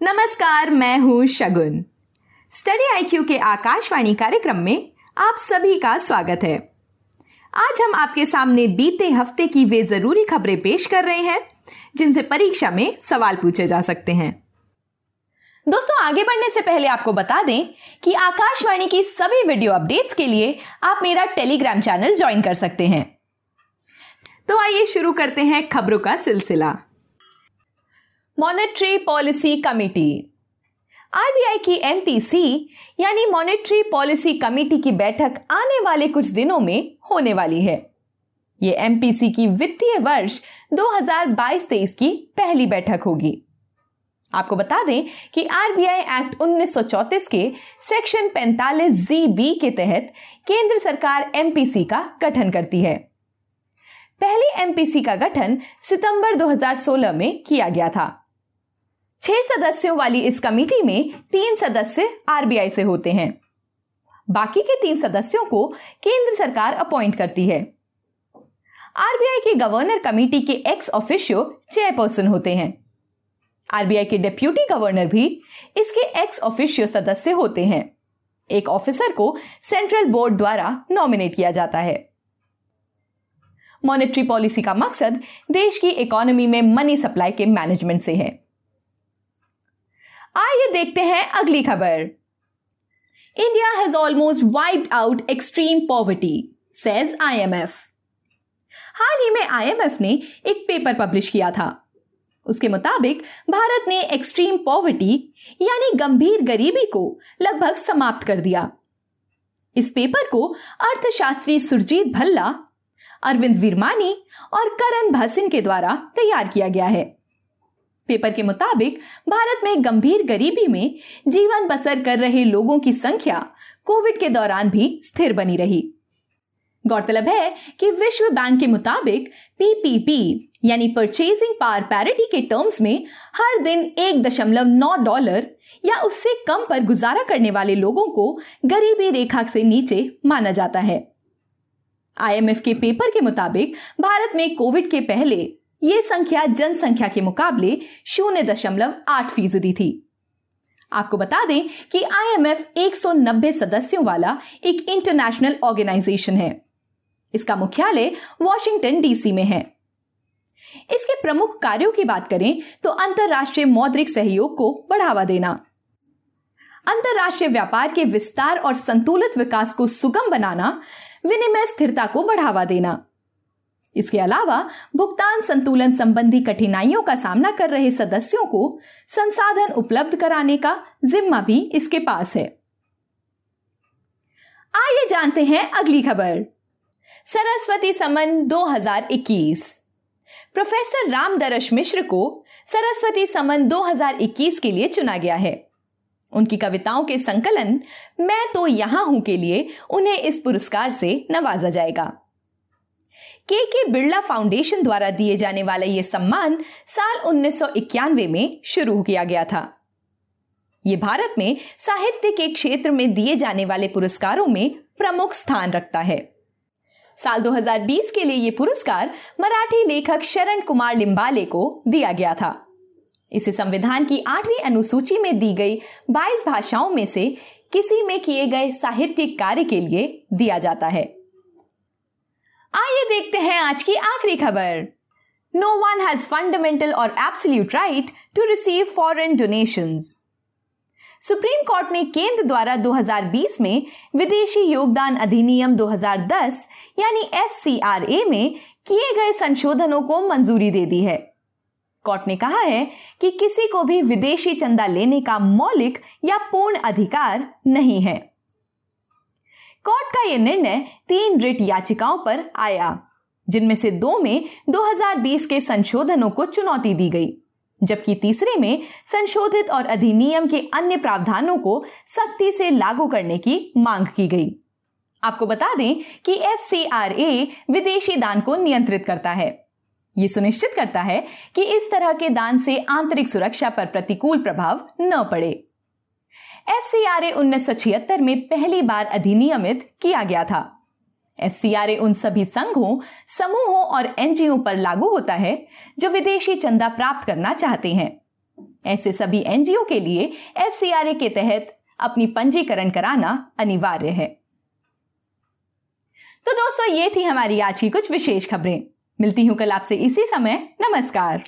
नमस्कार, मैं हूँ शगुन। स्टडी आईक्यू के आकाशवाणी कार्यक्रम में आप सभी का स्वागत है। आज हम आपके सामने बीते हफ़्ते की वे ज़रूरी खबरें पेश कर रहे हैं, जिनसे परीक्षा में सवाल पूछे जा सकते हैं। दोस्तों, आगे बढ़ने से पहले आपको बता दें कि आकाशवाणी की सभी वीडियो अपडेट्स के लिए आप मेरा टेलीग्राम चैनल ज्वाइन कर सकते हैं। तो आइए शुरू करते हैं खबरों का सिलसिला। मॉनेटरी पॉलिसी कमेटी आरबीआई की एमपीसी यानी मॉनेटरी पॉलिसी कमेटी की बैठक आने वाले कुछ दिनों में होने वाली है। ये एमपीसी की वित्तीय वर्ष 2022-23 की पहली बैठक होगी। आपको बता दें कि आरबीआई एक्ट 1934 के सेक्शन 45 जी बी के तहत केंद्र सरकार एमपीसी का गठन करती है। पहली एमपीसी का गठन सितंबर 2016 में किया गया था। छह सदस्यों वाली इस कमेटी में तीन सदस्य आरबीआई से होते हैं। बाकी के तीन सदस्यों को केंद्र सरकार अपॉइंट करती है। आरबीआई की गवर्नर कमेटी के एक्स ऑफिशियो चेयरपर्सन होते हैं। आरबीआई के डेप्यूटी गवर्नर भी इसके एक्स ऑफिशियो सदस्य होते हैं। एक ऑफिसर को सेंट्रल बोर्ड द्वारा नॉमिनेट किया जाता है। मॉनेटरी पॉलिसी का मकसद देश की इकोनॉमी में मनी सप्लाई के मैनेजमेंट से है। आइए देखते हैं अगली खबर। India has almost wiped out extreme poverty says IMF हाल ही में आईएमएफ ने एक पेपर पब्लिश किया था। उसके मुताबिक भारत ने एक्सट्रीम पॉवर्टी यानी गंभीर गरीबी को लगभग समाप्त कर दिया। इस पेपर को अर्थशास्त्री सुरजीत भल्ला, अरविंद वीरमानी और करण भासिन के द्वारा तैयार किया गया है। पेपर के मुताबिक, भारत में गंभीर गरीबी में जीवन बसर कर रहे लोगों की संख्या कोविड के दौरान भी स्थिर बनी रही। गौरतलब है कि विश्व बैंक के मुताबिक पीपीपी यानी परचेजिंग पावर पैरिटी के टर्म्स में हर दिन एक दशमलव नौ डॉलर या उससे कम पर गुजारा करने वाले लोगों को गरीबी रेखा से नीचे माना जाता है। आईएमएफ के पेपर के मुताबिक, भारत में कोविड के पहले ये संख्या जनसंख्या के मुकाबले शून्य दशमलव आठ फ़ीसदी थी। आपको बता दें कि आईएमएफ 190 सदस्यों वाला एक इंटरनेशनल ऑर्गेनाइजेशन है। इसका मुख्यालय वॉशिंगटन डीसी में है। इसके प्रमुख कार्यों की बात करें तो अंतरराष्ट्रीय मौद्रिक सहयोग को बढ़ावा देना। अंतरराष्ट्रीय व्यापार के विस्तार और संतुलित विकास को सुगम बनाना, विनिमय स्थिरता को बढ़ावा देना। इसके अलावा, भुगतान संतुलन संबंधी कठिनाइयों का सामना कर रहे सदस्यों को संसाधन उपलब्ध कराने का जिम्मा भी इसके पास है। आइए जानते हैं अगली खबर। सरस्वती समन 2021 प्रोफेसर राम दरश मिश्र को सरस्वती समन 2021 के लिए चुना गया है। उनकी कविताओं के संकलन मैं तो यहाँ हूँ के लिए उन्हें इस पुरस्कार से नवाजा जाएगा। के के बिरला फाउंडेशन द्वारा दिए जाने वाला यह सम्मान साल उन्नीस सौ इक्यानवे में शुरू किया गया था। ये भारत में साहित्य के क्षेत्र में दिए जाने वाले पुरस्कारों में प्रमुख स्थान रखता है। साल 2020 के लिए यह पुरस्कार मराठी लेखक शरण कुमार लिम्बाले को दिया गया था। इसे संविधान की आठवीं अनुसूची में दी गई 22 भाषाओं में से किसी में किए गए साहित्यिक कार्य के लिए दिया जाता है। आइए देखते हैं आज की आखिरी खबर। नो वन हैज़ फंडामेंटल और absolute right to receive foreign donations supreme court ने केंद्र द्वारा 2020 में विदेशी योगदान अधिनियम 2010 यानी एफसीआरए में किए गए संशोधनों को मंजूरी दे दी है। कोर्ट ने कहा है कि किसी को भी विदेशी चंदा लेने का मौलिक या पूर्ण अधिकार नहीं है। कोर्ट का यह निर्णय तीन रिट याचिकाओं पर आया, जिनमें से दो में 2020 के संशोधनों को चुनौती दी गई, जबकि तीसरे में संशोधित और अधिनियम के अन्य प्रावधानों को सख्ती से लागू करने की मांग की गई। आपको बता दें कि एफसीआरए विदेशी दान को नियंत्रित करता है। ये सुनिश्चित करता है कि इस तरह के दान से आंतरिक सुरक्षा पर प्रतिकूल प्रभाव न पड़े। एफ़ सी आर ए में पहली बार अधिनियमित किया गया था। एफ़ सी आर ए उन सभी संघों, समूहों और एनजीओ पर लागू होता है, जो विदेशी चंदा प्राप्त करना चाहते हैं। ऐसे सभी एनजीओ के लिए एफ़ सी आर ए के तहत अपनी पंजीकरण कराना अनिवार्य है। तो दोस्तों, ये थी हमारी आज की कुछ विशेष खबरें। मिलती हूँ कल आपसे इसी समय। नमस्कार।